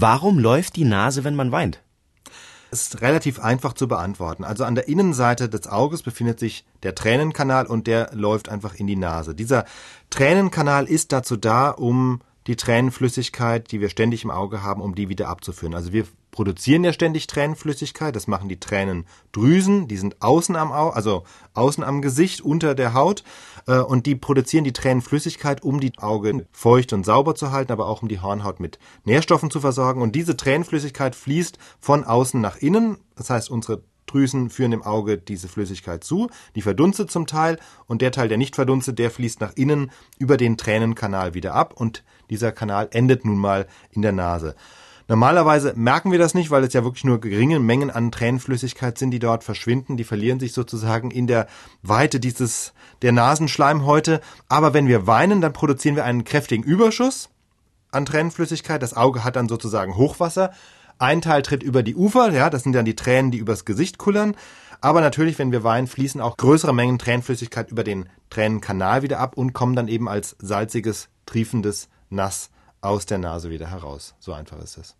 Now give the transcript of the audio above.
Warum läuft die Nase, wenn man weint? ist relativ einfach zu beantworten. Also an der Innenseite des Auges befindet sich der Tränenkanal und der läuft einfach in die Nase. Dieser Tränenkanal ist dazu da, um die Tränenflüssigkeit, die wir ständig im Auge haben, um die wieder abzuführen. Also wir produzieren ja ständig Tränenflüssigkeit, das machen die Tränendrüsen, die sind außen am Auge, also außen am Gesicht, unter der Haut, äh, und die produzieren die Tränenflüssigkeit, um die Augen feucht und sauber zu halten, aber auch um die Hornhaut mit Nährstoffen zu versorgen. Und diese Tränenflüssigkeit fließt von außen nach innen, das heißt, unsere Drüsen führen dem Auge diese Flüssigkeit zu, die verdunstet zum Teil und der Teil, der nicht verdunstet, der fließt nach innen über den Tränenkanal wieder ab und dieser Kanal endet nun mal in der Nase. Normalerweise merken wir das nicht, weil es ja wirklich nur geringe Mengen an Tränenflüssigkeit sind, die dort verschwinden. Die verlieren sich sozusagen in der Weite dieses, der Nasenschleimhäute. Aber wenn wir weinen, dann produzieren wir einen kräftigen Überschuss an Tränenflüssigkeit. Das Auge hat dann sozusagen Hochwasser. Ein Teil tritt über die Ufer, ja, das sind dann die Tränen, die übers Gesicht kullern. Aber natürlich, wenn wir weinen, fließen auch größere Mengen Tränenflüssigkeit über den Tränenkanal wieder ab und kommen dann eben als salziges, triefendes Nass aus der Nase wieder heraus. So einfach ist es.